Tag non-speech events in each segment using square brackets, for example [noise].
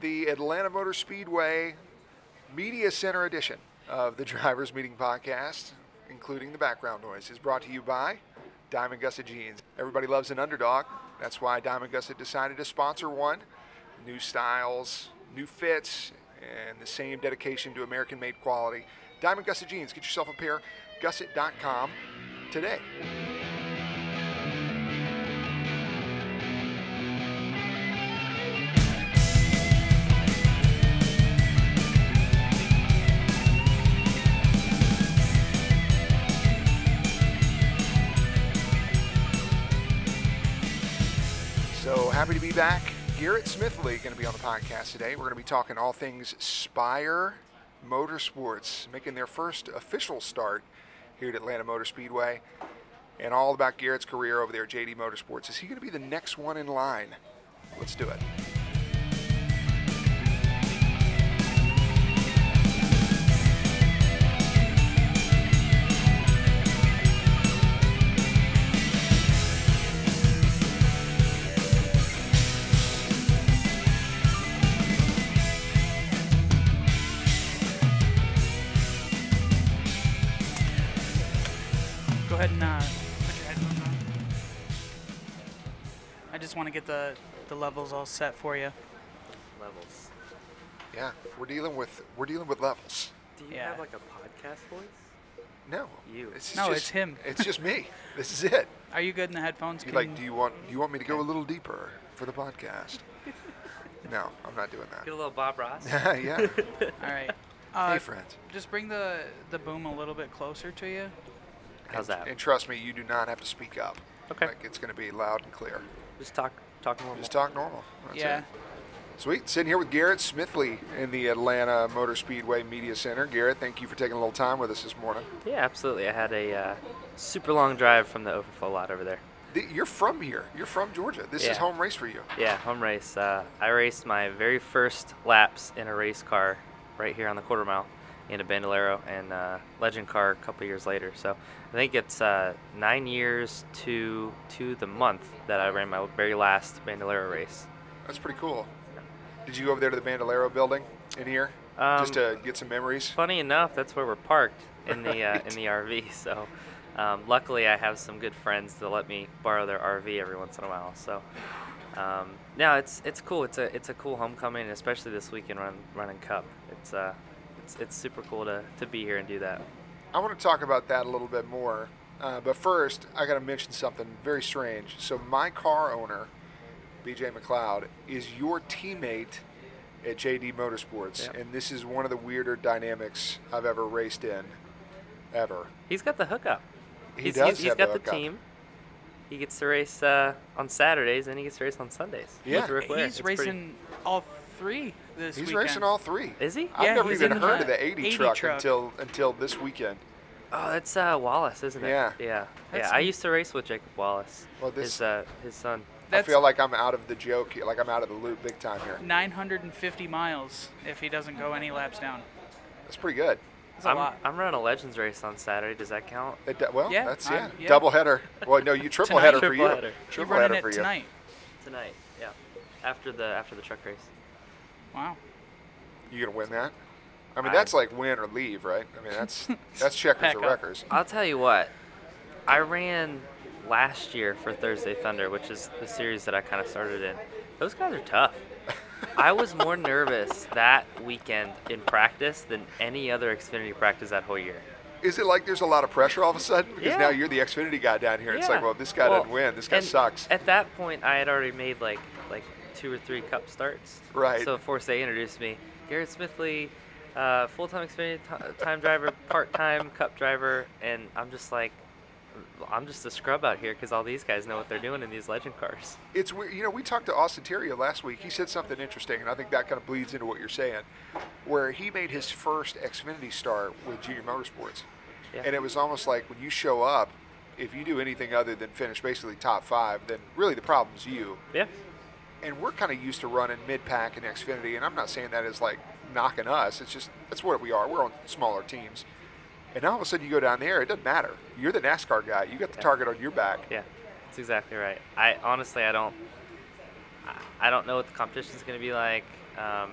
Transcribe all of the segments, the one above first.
the Atlanta Motor Speedway Media Center edition of the [laughs] Drivers Meeting Podcast, including the background noise, is brought to you by Diamond Gusset Jeans. Everybody loves an underdog. That's why Diamond Gusset decided to sponsor one. New styles, new fits, and the same dedication to American made quality. Diamond Gusset Jeans. Get yourself a pair. Gusset.com today. Back. Garrett Smithley going to be on the podcast today. We're going to be talking all things Spire Motorsports, making their first official start here at Atlanta Motor Speedway, and all about Garrett's career over there at JD Motorsports. Is he going to be the next one in line? Let's do it. I just want to get the, the levels all set for you. levels. Yeah, we're dealing with we're dealing with levels. Do you Yeah. have like a podcast voice? No, You. It's No, just- it's him. It's just me. [laughs] This is it. Are you good in the headphones? You like? Do you want? Do you want me to go a little deeper for the podcast? [laughs] No, I'm not doing that. Get a little Bob Ross. that. [laughs] yeah. All right. Uh, hey, friends. Just bring the the boom a little bit closer to you. How's and, that? And trust me, you do not have to speak up. Okay. Like it's going to be loud and clear. Just talk, talk normal. Just talk normal. That's yeah. it. Sweet. Sitting here with Garrett Smithley in the Atlanta Motor Speedway Media Center. Garrett, thank you for taking a little time with us this morning. Yeah, absolutely. I had a uh, super long drive from the overflow lot over there. The- You're from here. You're from Georgia. This is home race for you. Yeah, home race. Uh, I raced my very first laps in a race car right here on the quarter mile in a Bandolero and uh, legend car a couple years later. So I think it's uh, nine years to to the month that I ran my very last Bandolero race. That's pretty cool. Did you go over there to the Bandolero building in here just Um, to get some memories? Funny enough, that's where we're parked in the uh, in the [laughs] RV. So, um, luckily, I have some good friends that let me borrow their RV every once in a while. So, um, no, it's it's cool. It's a it's a cool homecoming, especially this weekend run running Cup. It's uh, it's it's super cool to to be here and do that. I want to talk about that a little bit more. Uh, but first, I got to mention something very strange. So, my car owner, BJ McLeod, is your teammate at JD Motorsports. Yep. And this is one of the weirder dynamics I've ever raced in, ever. He's got the hookup. He he's, does he's, he's have got the the, team. He gets to race uh, on Saturdays and he gets to race on Sundays. Yeah. with Rick Ware. He's It's pretty- racing all three this He's weekend. racing all three. Is he? I've Yeah, never even heard the of the 80, 80 truck, truck. until until this weekend. Oh, that's uh, Wallace, isn't it? Yeah. Yeah. That's- yeah. I used to race with Jacob Wallace. Well, this- his uh, his son. I feel like I'm out of the joke, here, like I'm out of the loop big time here. 950 miles if he doesn't go any laps down. That's pretty good. That's a I'm. I'm running a Legends race on Saturday. Does that count? It, do- well, Yeah, that's yeah. yeah. Double header. Well, no, you [laughs] triple Tonight. header for Triple you. header. You're running header for it you. tonight. Tonight. Yeah. After the after the truck race. Wow. You gonna win that? I mean, I- that's like win or leave, right? I mean, that's [laughs] that's checkers or wreckers. I'll tell you what. I ran last year for Thursday Thunder, which is the series that I kind of started in. Those guys are tough. [laughs] I was more nervous that weekend in practice than any other Xfinity practice that whole year. Is it like there's a lot of pressure all of a sudden because Yeah. now you're the Xfinity guy down here? It's like, well, this guy Well, doesn't win, this guy sucks. At that point, I had already made like like two or three cup starts. Right. So of course they introduced me, Garrett Smithley, uh, full-time Xfinity t- time driver, [laughs] part-time cup driver, and I'm just like, I'm just a scrub out here because all these guys know what they're doing in these legend cars. It's weird. You know, we talked to Austin Theriault last week. He said something interesting, and I think that kind of bleeds into what you're saying, where he made his first Xfinity start with Junior Motorsports, Yeah. and it was almost like when you show up, if you do anything other than finish basically top five, then really the problem's you. Yeah. And we're kind of used to running mid-pack and Xfinity, and I'm not saying that is like knocking us. It's just that's what we are. We're on smaller teams. And all of a sudden you go down there, it doesn't matter. You're the NASCAR guy. You got the Yeah. target on your back. Yeah, that's exactly right. I honestly, I don't, I- don't know what the competition's going to be like. Um,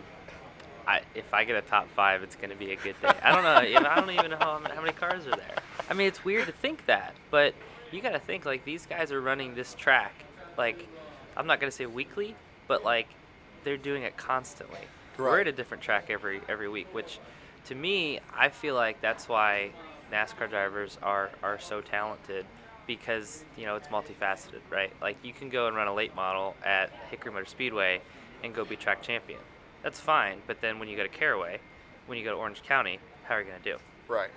I, if I get a top five, it's going to be a good day. I don't know. know, I don't even know how, how many cars are there. I mean, it's weird to think that, but you got to think like these guys are running this track. Like, I'm not going to say weekly, but like they're doing it constantly. We're at a different track every every week, which to me, I feel like that's why NASCAR drivers are are so talented because you know it's multifaceted, right? Like you can go and run a late model at Hickory Motor Speedway and go be track champion. That's fine, but then when you go to Caraway, when you go to Orange County, how are you going to do? Right.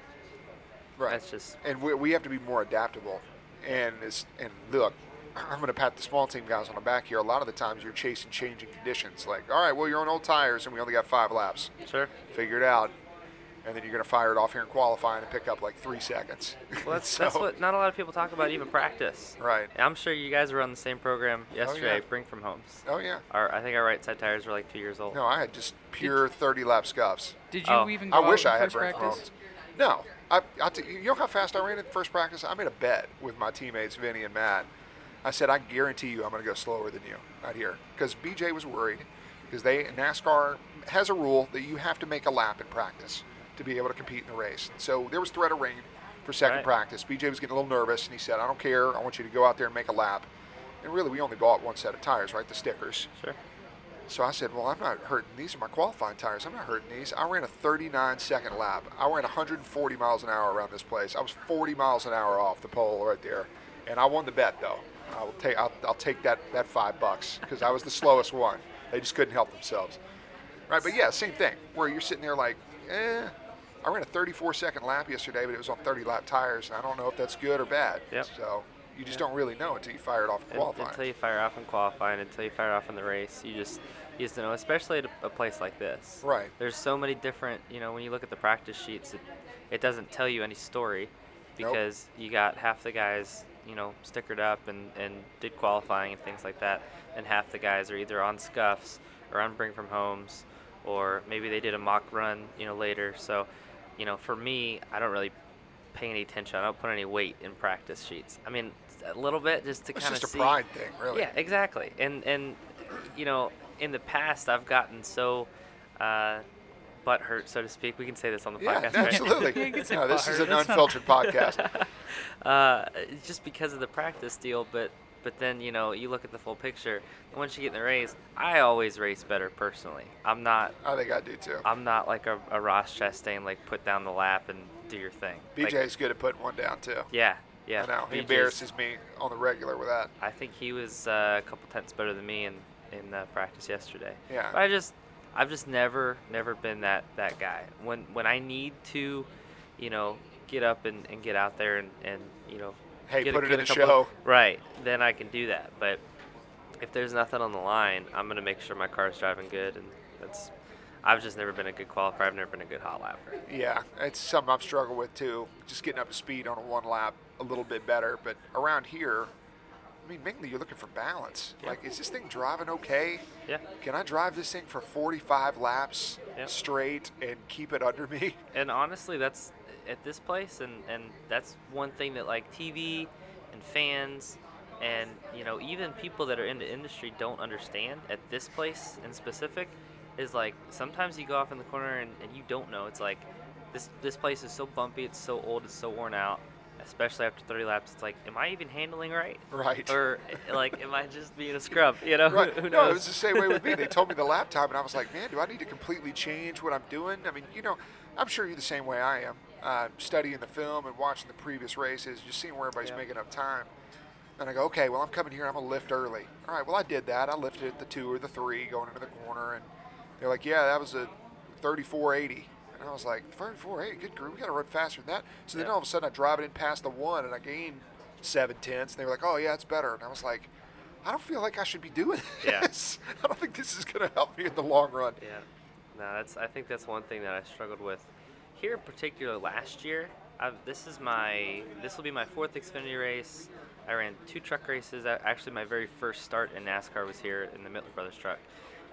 Right. That's just and we, we have to be more adaptable. And it's, and look, I'm going to pat the small team guys on the back here. A lot of the times you're chasing changing conditions. Like, all right, well, you're on old tires and we only got five laps. sure. Figure it out. And then you're going to fire it off here in qualifying and pick up like three seconds. Well, that's, [laughs] So- that's what not a lot of people talk about, even practice. Right. And I'm sure you guys were on the same program oh, yesterday. yeah. Bring from homes. Oh, yeah. Our, I think our right side tires were like two years old. No, I had just pure 30 lap scuffs. Did you Oh. even go I wish out I had first Brent practice? Mahomes. No, I, I t- you know how fast I ran in first practice? I made a bet with my teammates Vinny and Matt. I said I guarantee you I'm going to go slower than you out here because BJ was worried because they NASCAR has a rule that you have to make a lap in practice to be able to compete in the race. So there was threat of rain for second Right. practice. BJ was getting a little nervous and he said, "I don't care. I want you to go out there and make a lap." And really, we only bought one set of tires, right? The stickers. Sure. So I said, well, I'm not hurting. These are my qualifying tires. I'm not hurting these. I ran a 39 second lap. I ran 140 miles an hour around this place. I was 40 miles an hour off the pole right there, and I won the bet though. I will take. I'll, I'll take that that five bucks because I was the slowest one. They just couldn't help themselves. Right, but yeah, same thing. Where you're sitting there like, eh. I ran a 34 second lap yesterday, but it was on 30 lap tires, and I don't know if that's good or bad. Yep. So you just don't really know until you fire it off in qualifying. Until you fire off in qualifying, until you fire off in the race, you just you just don't know. Especially at a, a place like this. Right. There's so many different. You know, when you look at the practice sheets, it, it doesn't tell you any story Nope. because you got half the guys, you know, stickered up and, and did qualifying and things like that, and half the guys are either on scuffs or on bring from homes, or maybe they did a mock run, you know, later. So, you know, for me, I don't really pay any attention. I don't put any weight in practice sheets. I mean, a little bit just to kind of just a see. pride thing, really. Yeah, exactly. And and you know, in the past, I've gotten so uh, butt hurt, so to speak. We can say this on the Yeah, podcast, [laughs] right? absolutely. [laughs] Say no, this is an that's unfiltered podcast. [laughs] uh, just because of the practice deal, but but then you know you look at the full picture. Once you get in the race, I always race better personally. I'm not I think I do too. I'm not like a, a Ross Chastain like put down the lap and do your thing. Like, BJ's good at putting one down too. yeah, yeah. I know. He BJ's embarrasses me on the regular with that. I think he was uh, a couple tenths better than me in in uh, practice yesterday. Yeah. But I just I've just never never been that that guy. When when I need to, you know, get up and, and get out there and, and you know Hey, get put a, it get in the show. of- right, then I can do that. But if there's nothing on the line, I'm gonna make sure my car's driving good and that's I've just never been a good qualifier. I've never been a good hot lapper. Yeah, it's something I've struggled with too. Just getting up to speed on a one lap a little bit better. But around here, I mean, mainly you're looking for balance. Yeah. Like, is this thing driving okay? Yeah. Can I drive this thing for 45 laps Yeah. straight and keep it under me? [laughs] and honestly that's at this place and and that's one thing that like tv and fans and you know even people that are in the industry don't understand at this place in specific is like sometimes you go off in the corner and, and you don't know it's like this this place is so bumpy it's so old it's so worn out especially after 30 laps it's like am i even handling right Right. or like am i just being a scrub you know Right. who, [laughs] who No, knows it was the same way with me. They [laughs] told me the lap time, and I was like, man, do I need to completely change what I'm doing? I mean, you know, I'm sure you're the same way I am. Uh, studying the film and watching the previous races, just seeing where everybody's Yeah. making up time. And I go, okay, well, I'm coming here. I'm gonna lift early. All right. Well, I did that. I lifted at the two or the three going into the corner, and they're like, yeah, that was a 3480. And I was like, 3480, good group. We got to run faster than that. So then all of a sudden, I drive it in past the one, and I gain seven tenths. And they were like, oh yeah, it's better. And I was like, I don't feel like I should be doing Yeah. [laughs] this. I don't think this is going to help me in the long run. Yeah, no, that's. I think that's one thing that I struggled with here, in particular last year. I've, this is my. This will be my fourth Xfinity race. I ran two truck races. Actually, my very first start in NASCAR was here in the Mittler Brothers truck,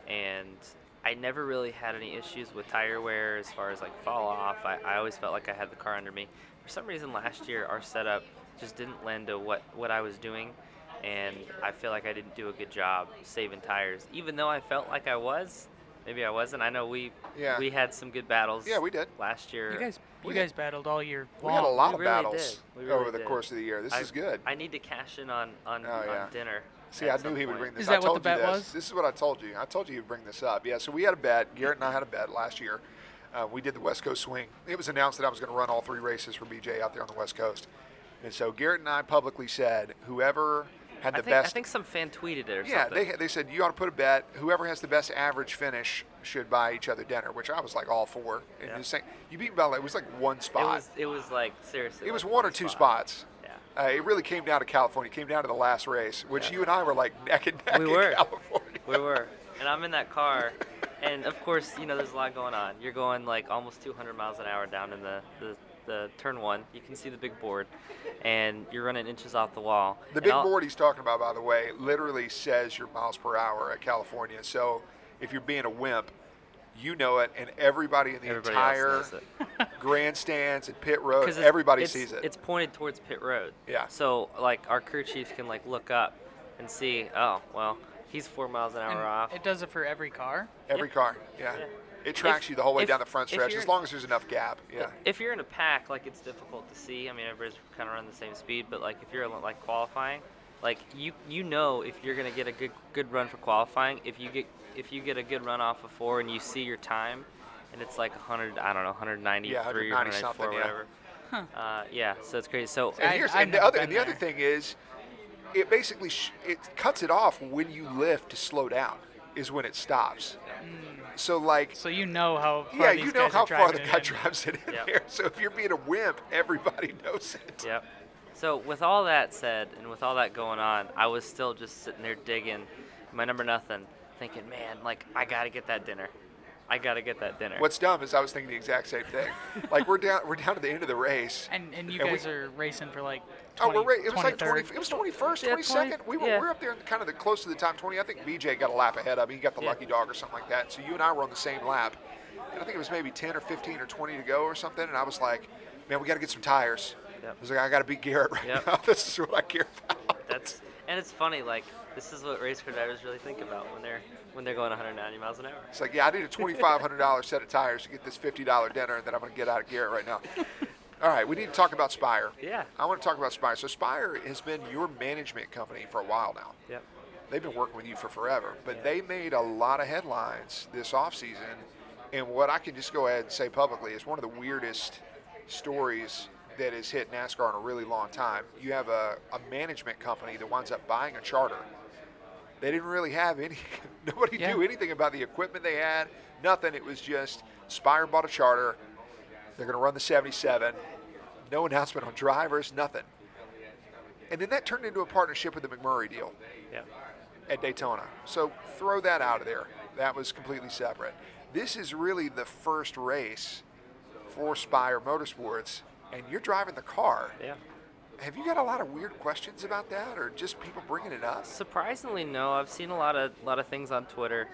and I never really had any issues with tire wear as far as like fall off. I, I always felt like I had the car under me. For some reason, last year our setup just didn't lend to what what I was doing, and I feel like I didn't do a good job saving tires. Even though I felt like I was, maybe I wasn't. I know we Yeah. we had some good battles. Yeah, we did. last year. You guys, you We- guys battled all year We had a lot we of really battles did. Really over the course of the year. This I- is good. I need to cash in on on, Oh, yeah. on dinner. See, I knew some he would bring this. Is I that what told the you bet this. was? This is what I told you. I told you he'd bring this up. Yeah. So we had a bet. Garrett and I had a bet last year. Uh, we did the West Coast Swing. It was announced that I was going to run all three races for BJ out there on the West Coast, and so Garrett and I publicly said whoever had I the think, best. I think some fan tweeted it or yeah, something. Yeah, they, they said you ought to put a bet. Whoever has the best average finish should buy each other dinner, which I was like all for. And Yeah. you saying you beat me by like it was like one spot. it spot. was it was like seriously. It was like one or two spot. spots. Uh, it really came down to California. It came down to the last race, which Yeah. you and I were like neck and neck We in were. California. We were, and I'm in that car, and of course, you know, there's a lot going on. You're going like almost 200 miles an hour down in the, the, the turn one. You can see the big board, and you're running inches off the wall. The big board he's talking about, by the way, literally says your miles per hour at California. So if you're being a wimp, you know it, and everybody in the Everybody entire else knows it. [laughs] grandstands and pit road, 'Cause it's- everybody it's- sees it. It's pointed towards pit road. Yeah. So like our crew chief can like look up and see. Oh well, he's four miles an hour And off. It does it for every car. Every yeah. car, yeah. Yeah. It tracks If- you the whole way if- down the front stretch, as long as there's enough gap. Yeah. If you're in a pack, like it's difficult to see. I mean, everybody's kind of running the same speed, but like if you're like qualifying, like you you know if you're gonna get a good good run for qualifying, if you get if you get a good run off of four and you see your time, and it's like 100, I don't know, 193 Yeah, or 190 something, yeah. whatever. Uh, yeah, so it's crazy. So And, I- here's, I've and the other and the other thing is, it basically sh- it cuts it off when you lift to slow down. Is when it stops. So like, So you know how far yeah, these you know guys how far the driving guy drives it in Yep. there. So if you're being a wimp, everybody knows it. Yep. So with all that said, and with all that going on, I was still just sitting there digging my number nothing, thinking, man, like I gotta get that dinner. I gotta get that dinner. What's dumb is I was thinking the exact same thing. [laughs] like we're down, we're down to the end of the race. And and you And we- guys are racing for like. Oh, we're right. It was like 20. It was 21st, Yeah, 22nd. we were, yeah. we're up there in kind of the close to the time 20. I think BJ got a lap ahead of me. He got the Yeah. lucky dog or something like that. So you and I were on the same lap. And I think it was maybe 10 or 15 or 20 to go or something. And I was like, man, we got to get some tires. Yep. I was like, I got to beat Garrett right Yep. now. [laughs] This is what I care about. That's and it's funny, like this is what race car drivers really think about when they're when they're going 190 miles an hour. It's like, yeah, I need a $2,500 set of tires to get this $50 dinner that I'm going to get out of Garrett right now. [laughs] All right, we need to talk about Spire. Yeah. I want to talk about Spire. So Spire has been your management company for a while now. Yep. they've been working with you for forever, but Yeah. they made a lot of headlines this offseason. And what I can just go ahead and say publicly is one of the weirdest stories that has hit NASCAR in a really long time. You have a, a management company that winds up buying a charter. They didn't really have any, [laughs] nobody Yeah. knew anything about the equipment they had, nothing. It was just Spire bought a charter. They're going to run the 77. No announcement on drivers, nothing. And then that turned into a partnership with the McMurray deal Yep. at Daytona. So throw that out of there. That was completely separate. This is really the first race for Spire Motorsports, and you're driving the car. Yeah. Have you got a lot of weird questions about that, or just people bringing it up? Surprisingly, no. I've seen a lot of lot of things on Twitter.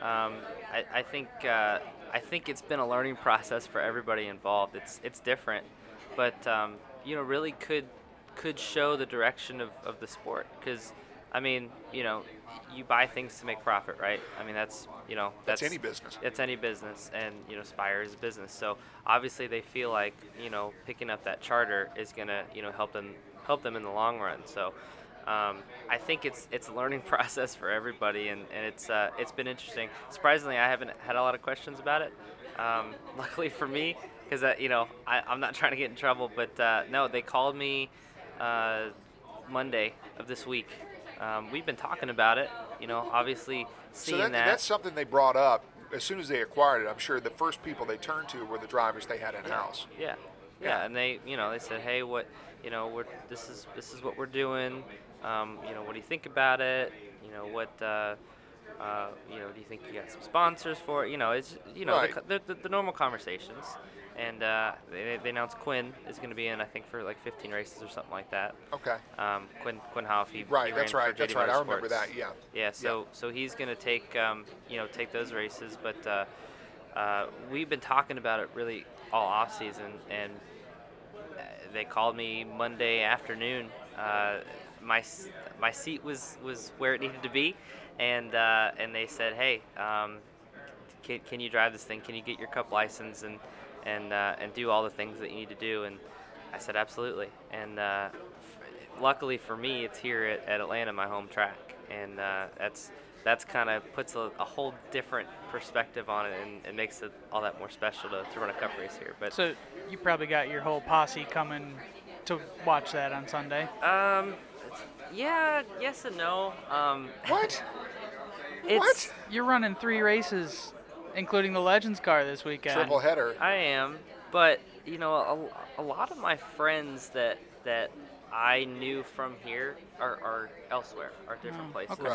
Um, I, I think uh, I think it's been a learning [laughs] process for everybody involved. It's it's different, but um, you know, really could could show the direction of, of the sport. Because, I mean, you know, you buy things to make profit, right? I mean, that's you know That's any business. It's any business, and you know, Spire is a business. So obviously, they feel like you know picking up that charter is gonna you know help them help them in the long run. So um, I think it's it's a learning [laughs] process for everybody, and, and it's uh, it's been interesting. Surprisingly, I haven't had a lot of questions about it. Um, [laughs] luckily for me, because uh, you know I, I'm not [laughs] trying to get in trouble, but uh, no, they called me uh, Monday of this week. Um, we've been talking about it. You know, obviously So seeing that, that. that's something they brought up as soon as they acquired it. I'm sure the first people they turned to were the drivers they had in house. Yeah. Yeah. yeah, and they, you know, they said, "Hey, what, you know, we're this is this is what we're doing. Um, you know, what do you think about it? You know, what, uh, uh, you know, do you think you got some sponsors for it? You know, it's you know Right. the, the, the normal conversations." And uh, they, they announced Quin is going to be in, I think, for like 15 races or something like that. Okay. Um, Quinn Quin Houff, he, Right, he that's right. That's right. I remember that. Yeah. Yeah, so so he's gonna take um, you know take those races, but uh, uh, we've been talking about it really all off season, and uh, they called me Monday afternoon. Uh, my my seat was was where it needed to be, and uh, and they said, hey. Um, can, can you drive this thing? Can you get your cup license and and uh, and do all the things that you need to do? And I said absolutely. And uh, luckily for me, it's here at, at Atlanta, my home track, and uh, that's that's kind of puts a, a whole different perspective on it and, and makes it all that more special to, to run a cup race here. But So you probably got your whole posse coming to watch that on Sunday. um, yeah, yes and no. Um, What? [laughs] it's, What? You're running three races, including the Legends car this weekend. Triple header. I am, but you know, a, a lot of my friends that that I knew from here are, are elsewhere, are different Oh, places. okay.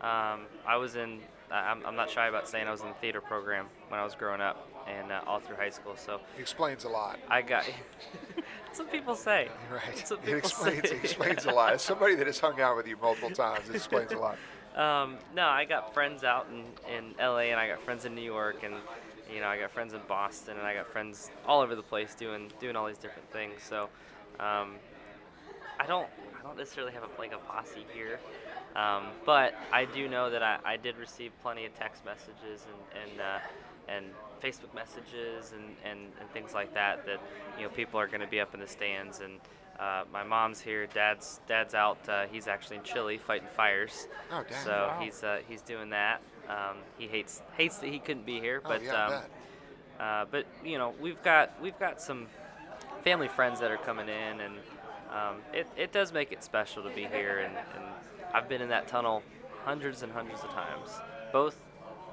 Right. Um, I was in. I- I'm, I'm not shy about saying I was in the theater program when I was growing up and uh, all through high school. So Explains a lot. I got. [laughs] That's what people say. Right. That's what It explains, say. it explains a lot. As somebody that has hung out with you multiple times, it explains a lot. Um, no, I got friends out in, in LA and I got friends in New York and you know I got friends in Boston and I got friends all over the place doing doing all these different things. So um, I don't I don't necessarily have a, like a posse here, um, but I do know that I, I did receive plenty of text messages and and uh, and Facebook messages and, and, and things like that that you know people are going to be up in the stands and. Uh, my mom's here. Dad's dad's out. Uh, he's actually in Chile fighting fires. Oh, dang. So Wow. he's uh, he's doing that. Um, he hates hates that he couldn't be here, Oh, but yeah, um, uh, but you know we've got we've got some family friends that are coming in, and um, it, it does make it special to be here. And, and I've been in that tunnel hundreds and hundreds of times, both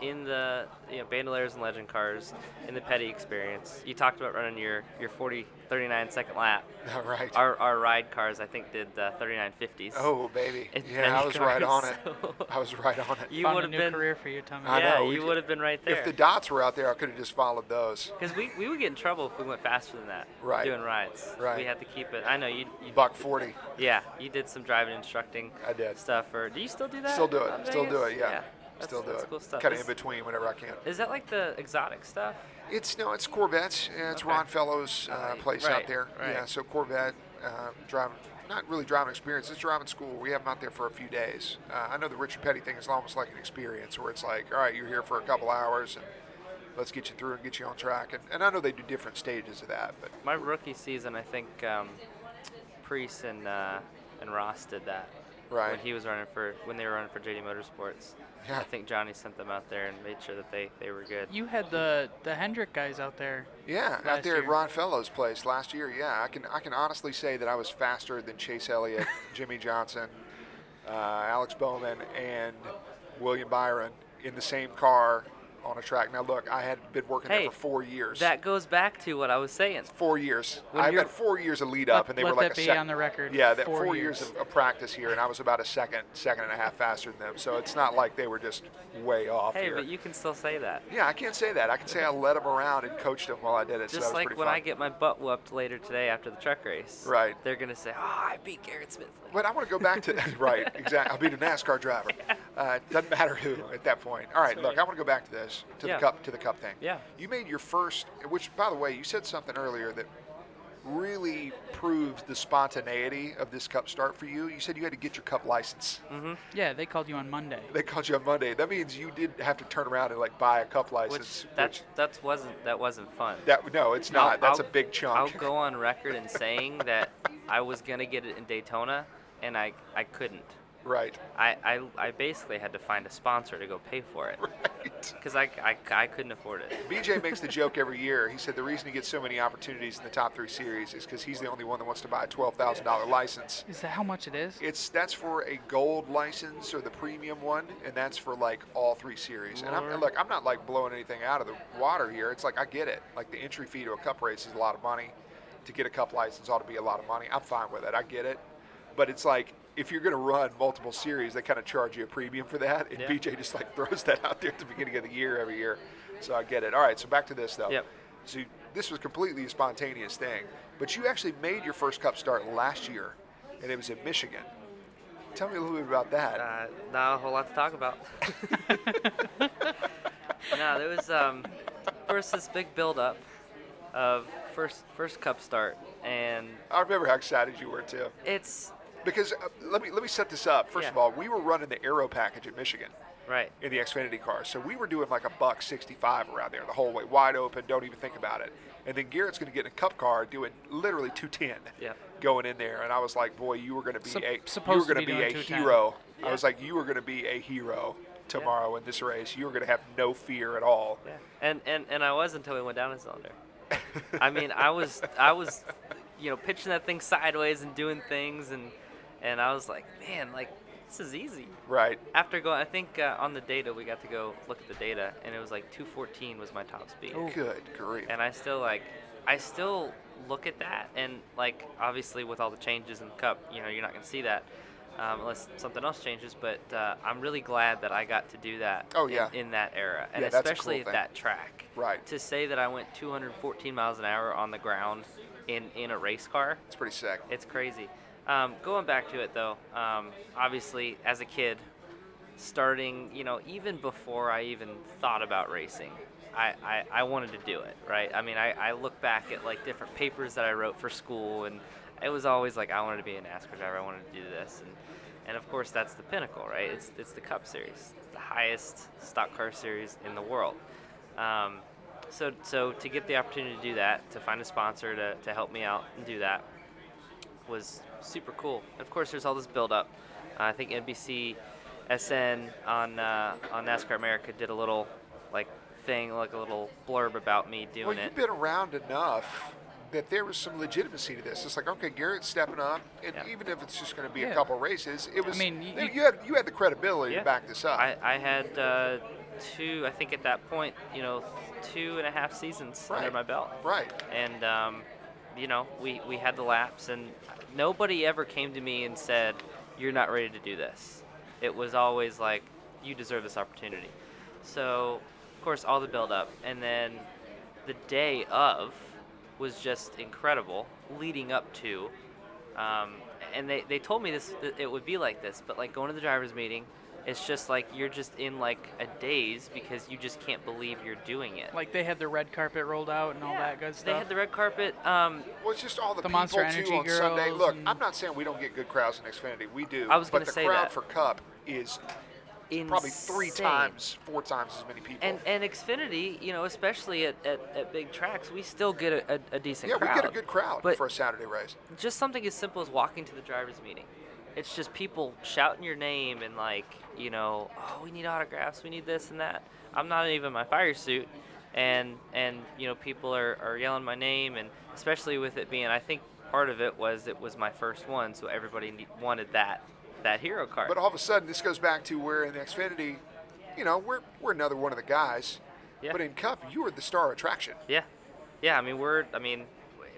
in the you know Bandoleros and Legend cars, in the Petty experience. You talked about running your your 40 39 second lap. [laughs] All right. Our, our ride cars I think did uh, 3950s. oh, baby. [laughs] Yeah, I Petty was right on it. so- [laughs] I was right on it. You would have been career for you, Tommy. I yeah, know, you would have been right there. If the dots were out there, I could have just followed those. Because we, we would get in trouble if we went faster than that. Right. Doing rides. Right. We had to keep it. I know you. you Buck 40. Yeah, you did some driving instructing. I did. Stuff. Or do you still do that? Still do it. Still do Vegas? it, yeah. That's, Still do that's it. Cool stuff. Kind of Is, in between whenever I can. is that like the exotic stuff? It's no, it's Corvettes. It's Okay. Ron Fellows' uh, place right, out there. right. Yeah, so Corvette uh, driving, not really driving experience. It's driving school. We have them out there for a few days. Uh, I know the Richard Petty thing is almost like an experience where it's like, all right, you're here for a couple hours and let's get you through and get you on track. And, and I know they do different stages of that, but My rookie season, I think um, Preece and uh, and Ross did that. Right. When he was running for when they were running for JD Motorsports. Yeah. I think Johnny sent them out there and made sure that they, they were good. You had the the Hendrick guys out there. yeah, out Last there at. Ron Fellows' place last year, yeah, I can I can honestly say that I was faster than Chase Elliott, [laughs] Jimmie Johnson, uh, Alex Bowman, and William Byron in the same car on a track. Now look, I had been working Hey, there for four years. That goes back to what I was saying. four years. When I've got four years of lead up, Let- and they were like that a be on the record, Yeah, that four four years, years. of, of practice here, and I was about a second, second and a half faster than them. So it's not like they were just way off Hey, here. but you can still say that. yeah, I can't say that. I can say I led them around and coached them while I did it. so Just was like when fun. I get my butt whooped later today after the truck race. Right. They're gonna say, "Oh, I beat Garrett Smith." But I want to go back to that. [laughs] [laughs] right, exactly. I'll be the NASCAR driver. Uh, doesn't matter who at that point. All right, That's look. I want to go back to this, to Yeah. the cup, to the cup thing. Yeah. You made your first, which, by the way, you said something earlier that really proves the spontaneity of this cup start for you. You said you had to get your cup license. Mm-hmm. Yeah, they called you on Monday. They called you on Monday. That means you did have to turn around and like buy a cup Which license. that that wasn't that wasn't fun. that no, it's not. That's I'll- a big chunk. I'll go on record in saying that I was gonna get it in Daytona, and I I couldn't. Right. I, I, I basically had to find a sponsor to go pay for it Right. because I, I, I couldn't afford it. BJ makes the joke every year. He said the reason he gets so many opportunities in the top three series is because he's the only one that wants to buy a twelve thousand dollar license. Is that how much it is? It's that's for a gold license or the premium one, and that's for like all three series. And I'm Lord. look, I'm not like blowing anything out of the water here. It's like I get it. Like the entry fee to a cup race is a lot of money. To get a cup license ought to be a lot of money. I'm fine with it. I get it. But it's like if you're going to run multiple series, they kind of charge you a premium for that. And Yeah. BJ just like throws that out there at the beginning of the year every year. So I get it. All right. So back to this though. Yep. So this was completely a spontaneous thing, but you actually made your first cup start last year, and it was in Michigan. Tell me a little bit about that. Uh, not a whole lot to talk about. [laughs] no, there was um, first this big buildup of first first cup start, and I remember how excited you were too. it's Because uh, let me let me set this up. First of all, we were running the Aero package at Michigan, Right. in the Xfinity car. So we were doing like a buck 65 around there the whole way, wide open, don't even think about it. And then Garrett's going to get in a cup car doing literally 210 Yeah. going in there. And I was like, boy, you were going to be Sup- a you were going to be a doing 210. hero. I was like, you were going to be a hero tomorrow in this race. You were going to have no fear at all. Yeah. And and and I was until we went down a cylinder. [laughs] I mean, I was I was, you know, pitching that thing sideways and doing things, and and I was like, man, like this is easy. right. After going, I think uh, on the data we got to go look at the data, and it was like 214 was my top speed. Oh, good grief. And I still like, I still look at that, and like obviously with all the changes in the cup, you know, you're not gonna see that. Um, unless something else changes, but uh, I'm really glad that I got to do that Oh, yeah. in, that era, and Yeah, especially cool at that track. Right. To say that I went 214 miles an hour on the ground in, in a race car, It's pretty sick. it's crazy. Um, going back to it though, um, obviously as a kid, starting, you know, even before I even thought about racing, I, I, I wanted to do it, right? I mean, I, I look back at like different papers that I wrote for school, and it was always like I wanted to be an NASCAR driver, I wanted to do this, and and of course that's the pinnacle, right? It's it's the Cup Series, the highest stock car series in the world. Um, so so to get the opportunity to do that, to find a sponsor to, to help me out and do that, was super cool. And of course, there's all this build up. Uh, I think NBC SN on uh, on NASCAR America did a little like thing, like a little blurb about me doing Well, it. you've been around enough that there was some legitimacy to this. It's like, okay, Garrett's stepping up, and Yeah. even if it's just going to be a couple races, it was. I mean, you- you- you had you had the credibility Yeah. to back this up. I, I had uh, two, I think at that point, you know, two and a half seasons under my belt. right. and um, you know we, we had the laps and nobody ever came to me and said you're not ready to do this. It was always like you deserve this opportunity. So of course all the build up and then the day of was just incredible leading up to um, and they, they told me this it would be like this but like going to the drivers meeting it's just like you're just in like a daze because you just can't believe you're doing it Like they had the red carpet rolled out and all that good stuff. They had the red carpet. Um, Well, it's just all the, The people Monster too Energy on Sunday. Look, I'm not saying we don't get good crowds in Xfinity. We do. I was but gonna the say crowd that. for Cup is probably three times, four times as many people. And and Xfinity, you know, especially at, at, at big tracks, we still get a, a, a decent yeah, crowd. we get a good crowd But for a Saturday race. just something as simple as walking to the drivers' meeting. It's just people shouting your name and like, you know, oh, we need autographs, we need this and that. I'm not even in my fire suit, and and you know, people are, are yelling my name, and especially with it being, I think part of it was it was my first one, so everybody wanted that that hero card. But all of a sudden, this goes back to where in the Xfinity, you know, we're we're another one of the guys. Yeah. But in Cup, you were the star attraction. Yeah, yeah. I mean, we're. I mean,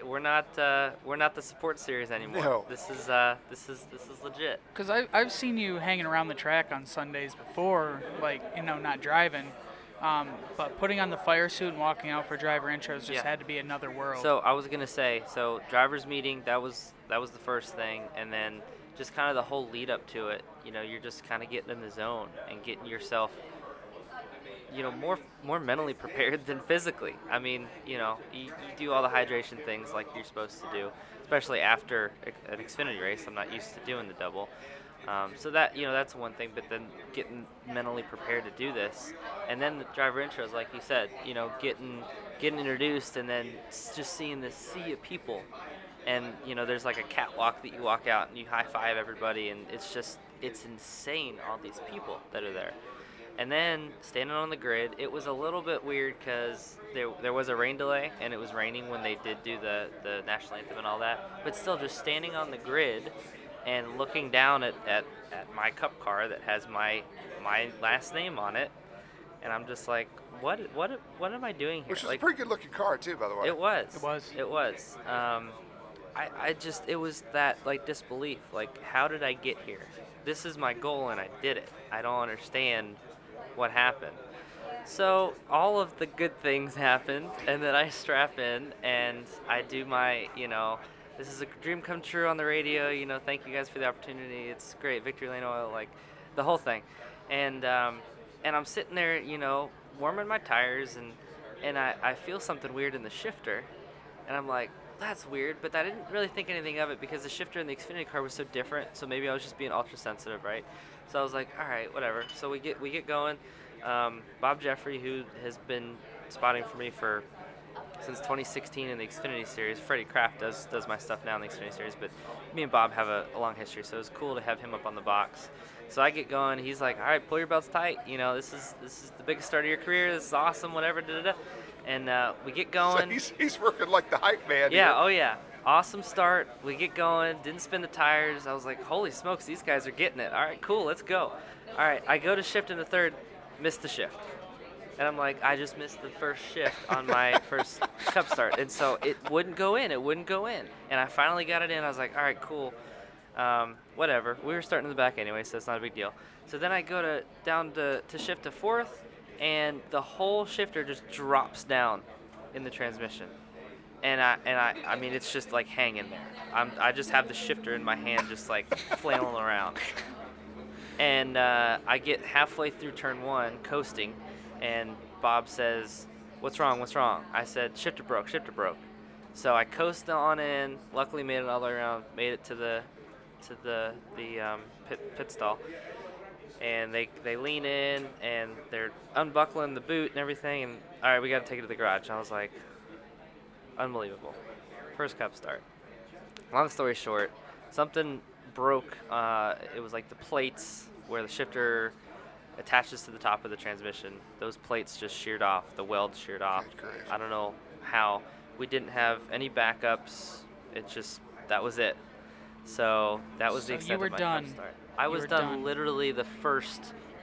we're not. Uh, we're not the support series anymore. No. This is. Uh, this is. This is legit. Because I've, I've seen you hanging around the track on Sundays before, like, you know, not driving. Um, but putting on the fire suit and walking out for driver intros just Yeah. had to be another world. So I was gonna say. So drivers meeting. That was. That was the first thing, and then just kind of the whole lead up to it. You know, you're just kind of getting in the zone and getting yourself. You know, more more mentally prepared than physically. I mean, you know, you, you do all the hydration things like you're supposed to do, especially after an Xfinity race. I'm not used to doing the double. Um, so that you know that's one thing, but then getting mentally prepared to do this, and then the driver intros, like you said, you know, getting getting introduced, and then just seeing this sea of people, and you know, there's like a catwalk that you walk out and you high five everybody, and it's just it's insane all these people that are there. And then standing on the grid, it was a little bit weird because there, there was a rain delay and it was raining when they did do the, the national anthem and all that. But still, just standing on the grid and looking down at, at, at my cup car that has my my last name on it, and I'm just like, what what what am I doing here? Which is like, a pretty good looking car too, by the way. it was. It was. It was. Um, I, I just it was that like disbelief. Like, how did I get here? This is my goal, and I did it. I don't understand what happened. So all of the good things [laughs] happened, and then I strap in and I do my, you know, this is a dream come true on the radio. You know, thank you guys for the opportunity. It's great, Victory Lane Oil, like the whole thing, and um, and I'm sitting there, you know, warming my tires, and and I, I feel something weird in the shifter, and I'm like, that's weird, but I didn't really think anything of it because the shifter in the Xfinity car was so different. So maybe I was just being ultra sensitive, right? So I was like, all right, whatever. So we get we get going. Um, Bob Jeffrey, who has been spotting for me for since 2016 in the Xfinity series. Freddie Kraft does does my stuff now in the Xfinity series, but me and Bob have a, a long history, so it was cool to have him up on the box. So I get going. He's like, "All right, pull your belts tight. You know, this is this is the biggest start of your career. This is awesome. Whatever." Da, da, da. And uh, we get So going. he's, he's working like the hype man. Yeah, here. oh yeah. Awesome start. We get going. Didn't spin the tires. I was like, holy smokes, these guys are getting it. All right, cool, let's go. All right, I go to shift in the third, missed the shift. And I'm like, I just missed the first shift on my [laughs] first cup start. And so it wouldn't go in. It wouldn't go in. And I finally got it in. I was like, all right, cool. Um, whatever. We were starting in the back anyway, so it's not a big deal. So then I go to down to, to shift to fourth, and the whole shifter just drops down in the transmission and I and I I mean it's just like hanging there. I'm I just have the shifter in my hand, just like flailing around. And uh, I get halfway through turn one, coasting, and Bob says, "What's wrong? What's wrong?" I said, "Shifter broke. Shifter broke." So I coasted on in. Luckily, made it all the way around. Made it to the to the the um, pit pit stall. And they they lean in and they're unbuckling the boot and everything. And all right, we got to take it to the garage. And I was like, unbelievable. First cup start. Long story short, something broke. Uh, it was like the plates where the shifter attaches to the top of the transmission. Those plates just sheared off. The weld sheared off. I don't know how. We didn't have any backups. It just that was it. So that was So the you were of my done. cup start. I was done, done. literally the first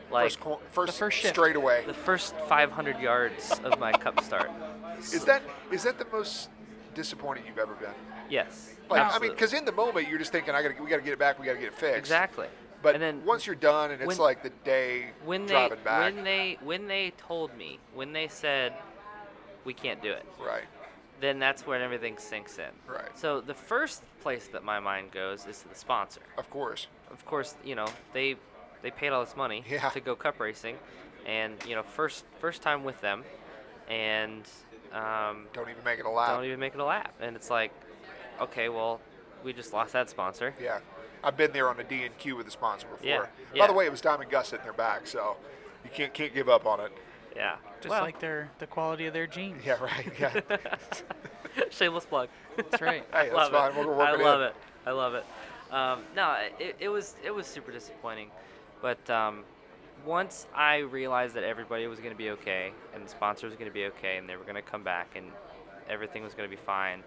like first, cor- first, first shift. straight away. the first 500 yards of my cup start. [laughs] Is that is that the most disappointing you've ever been? Yes. Like I mean, because in the moment you're just thinking, I got to we got to get it back, we got to get it fixed. exactly. But and then once you're done and it's when- like the day when they back, when they when they told me when they said we can't do it, right, then that's when everything sinks in. right, So the first place that my mind goes is to the sponsor. of course, Of course, you know they they paid all this money Yeah. to go cup racing, and you know first first time with them, and um, don't even make it a lap. don't even make it a lap, and it's like, okay, well, we just lost that sponsor. Yeah, I've been there on the D and Q with the sponsor before. Yeah, By yeah. the way, it was Diamond Gusset in their back, so you can't can't give up on it. Yeah. Just Well, like their the quality of their jeans. Yeah, right. Yeah. [laughs] Shameless plug. That's right. Hey, that's love fine. It. We'll work I love in. it. I love it. Um, no, it, it was it was super disappointing, but um, once I realized that everybody was going to be okay and the sponsor was going to be okay and they were going to come back and everything was going to be fine,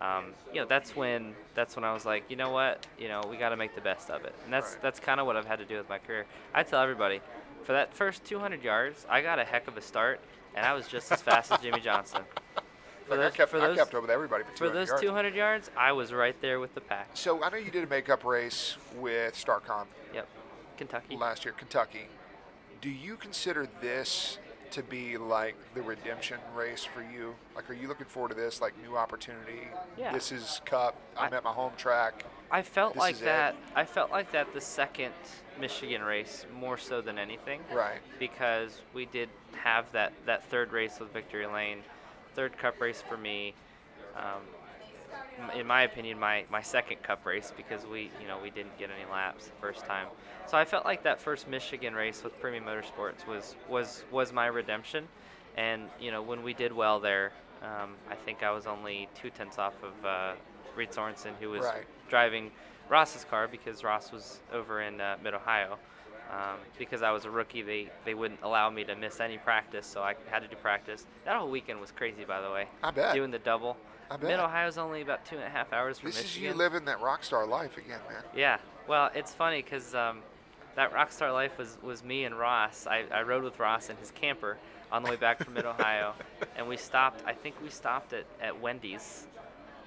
um, you know, that's when that's when I was like, you know what, you know, we got to make the best of it, and that's Right. that's kind of what I've had to do with my career. I tell everybody, for that first 200 yards, I got a heck of a start, and I was just as fast as Jimmie Johnson. For Like, those, I kept for I kept up with everybody for, for 200 those yards. 200 yards, I was right there with the pack. So I know you did a makeup race with StarCom Yep. Kentucky. last year, Kentucky. Do you consider this to be like the redemption race for you? Like, are you looking forward to this, like new opportunity? Yeah. This is Cup. I'm I- at my home track. I felt This like is it. that. I felt like that the second Michigan race more so than anything Right. because we did have that that third race with Victory Lane, third Cup race for me. Um, in my opinion, my, my second Cup race because we you know we didn't get any laps the first time. So I felt like that first Michigan race with Premium Motorsports was was was my redemption, and you know when we did well there, um, I think I was only two tenths off of uh, Reed Sorenson who was Right. driving Ross's car because Ross was over in uh, Mid Ohio. Um, because I was a rookie, they, they wouldn't allow me to miss any practice, so I had to do practice. That whole weekend was crazy, by the way. I bet. Doing the double. I bet. Mid Ohio's only about two and a half hours from This is you living that rock star life again, man. Yeah. Well, it's funny because um, that Rockstar Life was, was me and Ross. I, I rode with Ross in his camper on the way back from Mid [laughs] Ohio, and we stopped. I think we stopped at, at Wendy's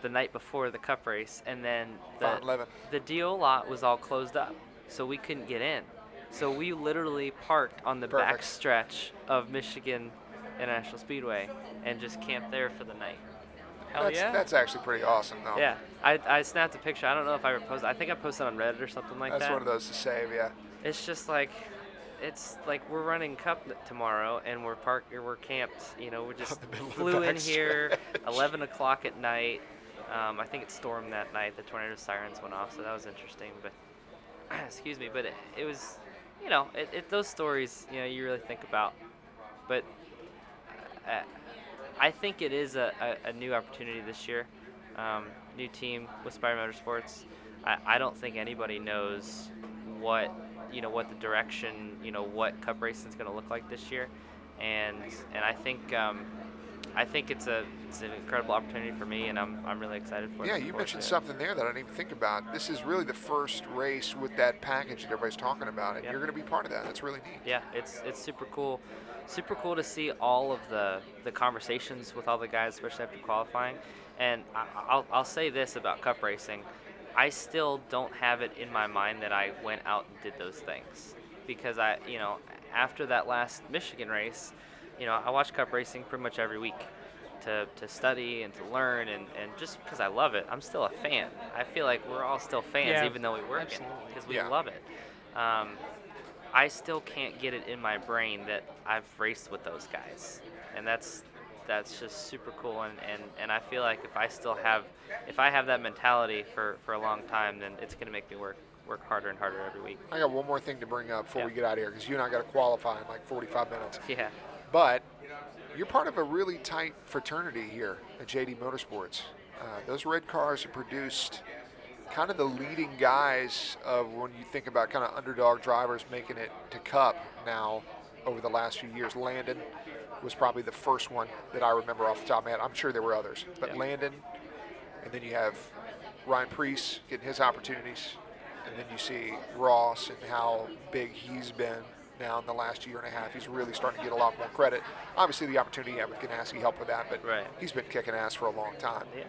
the night before the Cup race, and then the the DO lot was all closed up, so we couldn't get in. So we literally parked on the back stretch of Michigan International Speedway and just camped there for the night. Hell that's, yeah. that's actually pretty awesome, though. Yeah, I, I snapped a picture. I don't know if I ever posted. I think I posted on Reddit or something like That's that. That's one of those to save, yeah. It's just like, it's like we're running cup tomorrow and we're parked we're camped. You know, we just [laughs] the middle of the flew in here, stretch. 11 o'clock at night. Um, I think it stormed that night. The tornado sirens went off, so that was interesting. But [clears throat] excuse me, but it, it was, you know, it, it, those stories, you know, you really think about. But uh, I think it is a, a, a new opportunity this year. Um, new team with Spire Motorsports. I, I don't think anybody knows what you know what the direction you know what Cup racing is going to look like this year, and and I think um, I think it's a it's an incredible opportunity for me, and I'm I'm really excited for it. Yeah, you mentioned something there that I didn't even think about. This is really the first race with that package that everybody's talking about, and you're going to be part of that. That's really neat. Yeah, it's it's super cool, super cool to see all of the the conversations with all the guys, especially after qualifying. And I, I'll I'll say this about cup racing, I still don't have it in my mind that I went out and did those things because I you know after that last Michigan race, you know I watch cup racing pretty much every week. To, to study and to learn and, and just because I love it, I'm still a fan. I feel like we're all still fans Yeah, even though we work it absolutely. because we Yeah. love it. Um, I still can't get it in my brain that I've raced with those guys, and that's that's just super cool. And, and, and I feel like if I still have if I have that mentality for, for a long time, then it's gonna make me work work harder and harder every week. I got one more thing to bring up before Yeah. we get out of here because you and I got to qualify in like 45 minutes. Yeah, But you're part of a really tight fraternity here at JD Motorsports. Uh, those red cars have produced kind of the leading guys of when you think about kind of underdog drivers making it to Cup now over the last few years. Landon was probably the first one that I remember off the top of my head. I'm sure there were others, but Yeah. Landon, and then you have Ryan Preece getting his opportunities, and then you see Ross and how big he's been now in the last year and a half. He's really starting to get a lot more credit. Obviously, the opportunity he had with Ganassi helped with that, but Right. he's been kicking ass for a long time. yeah.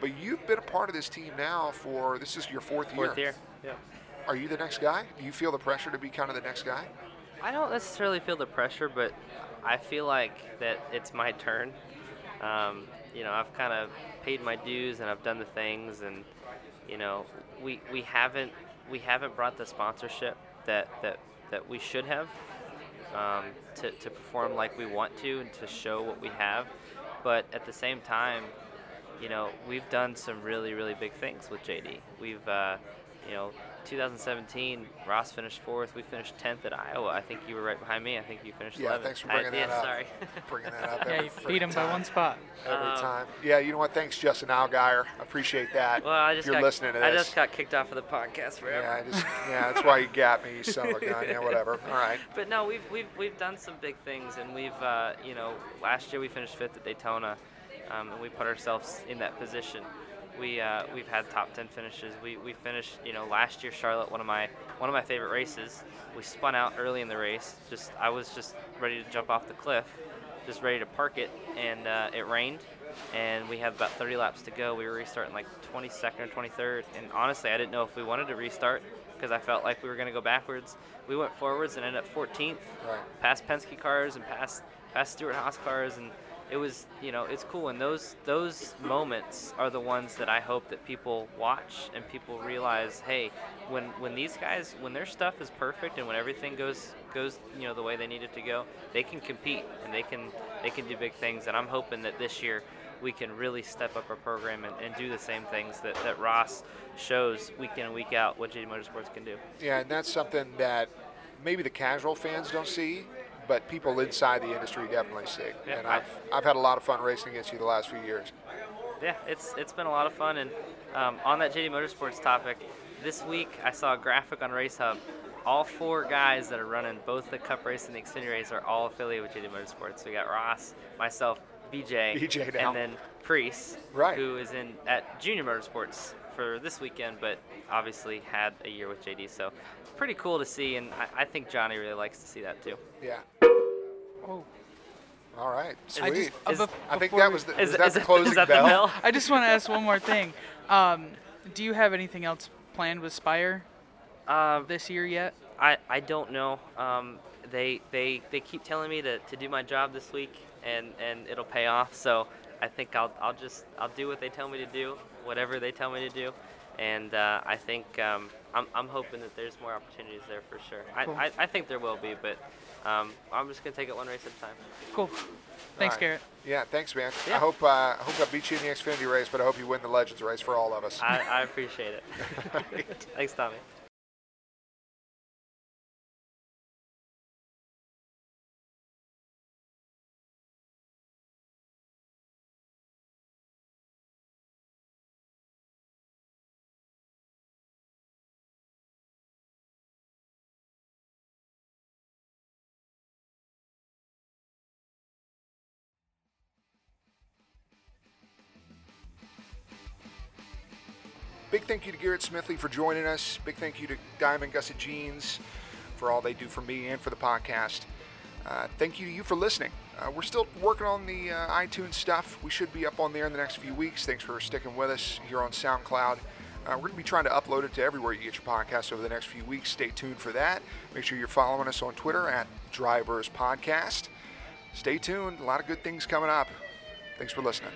But you've been a part of this team now for this is your fourth, Fourth year. Yeah. Are you the next guy? Do you feel the pressure to be kind of the next guy? I don't necessarily feel the pressure, but I feel like that it's my turn. Um, you know, I've kind of paid my dues and I've done the things, and you know, we we haven't we haven't brought the sponsorship that that that we should have um, to to perform like we want to and to show what we have. But at the same time, you know, we've done some really, really big things with JD. We've, uh, you know, 2017, Ross finished fourth. We finished 10th at Iowa. I think you were right behind me. I think you finished Yeah, 11th. thanks for I- bringing yeah, up. Sorry. [laughs] Bringing that up. [laughs] Yeah, you beat him freaking by one spot. Every Um, time. Yeah, you know what? Thanks, Justin Allgaier. I appreciate that. well, I just you're got, listening to this. I just got kicked off of the podcast forever. yeah, I just, yeah, that's why you got me, you son of a gun. Yeah, whatever. [laughs] All right. But no, we've we've we've done some big things, and we've uh, you know last year we finished fifth at Daytona, um, and we put ourselves in that position. We uh, we've had top ten finishes. We, we finished you know last year Charlotte one of my one of my favorite races. We spun out early in the race. Just I was just ready to jump off the cliff, just ready to park it, and uh, it rained, and we had about 30 laps to go. We were restarting like 22nd or 23rd, and honestly I didn't know if we wanted to restart because I felt like we were going to go backwards. We went forwards and ended up 14th Right. past Penske cars and past past Stewart Haas cars, and it was you know it's cool. And those those moments are the ones that I hope that people watch and people realize, hey, when when these guys when their stuff is perfect and when everything goes goes you know the way they need it to go, they can compete and they can they can do big things. And I'm hoping that this year we can really step up our program and, and do the same things that, that Ross shows week in and week out what JD Motorsports can do. Yeah, and that's something that maybe the casual fans don't see, but people inside the industry definitely see. Yeah, and I've, I've had a lot of fun racing against you the last few years. Yeah, it's it's been a lot of fun. And um, on that JD Motorsports topic, this week I saw a graphic on Race Hub. All four guys that are running both the Cup race and the Xfinity race are all affiliated with JD Motorsports. We got Ross, myself, BJ, BJ and then Preece, Right. who is in at Junior Motorsports for this weekend, but obviously had a year with JD. So pretty cool to see, and I, I think Johnny really likes to see that too. Yeah. Oh, All right. I Sweet. just, uh, Is- bef- I think that was the, Is, was that is the closing is that bell. the bell? I just want to ask one more thing. Um, do you have anything else planned with Spire Um, this year yet? I, I don't know. Um, they they they keep telling me to, to do my job this week and, and it'll pay off. So I think I'll I'll just I'll do what they tell me to do, whatever they tell me to do, and uh, I think um, I'm, I'm hoping that there's more opportunities there for sure. I, Cool. I, I think there will be, but um, I'm just gonna take it one race at a time. Cool. Thanks, right. Garrett. Yeah, thanks, man. Yeah. I hope uh, I hope I beat you in the Xfinity race, but I hope you win the Legends race for all of us. I, I appreciate it. [laughs] [laughs] Thanks, Tommy. Big thank you to Garrett Smithley for joining us. Big thank you to Diamond Gusset Jeans for all they do for me and for the podcast. Uh, thank you to you for listening. Uh, we're still working on the uh, iTunes stuff. We should be up on there in the next few weeks. Thanks for sticking with us here on SoundCloud. Uh, we're going to be trying to upload it to everywhere you get your podcast over the next few weeks. Stay tuned for that. Make sure you're following us on Twitter at Drivers Podcast. Stay tuned. A lot of good things coming up. Thanks for listening.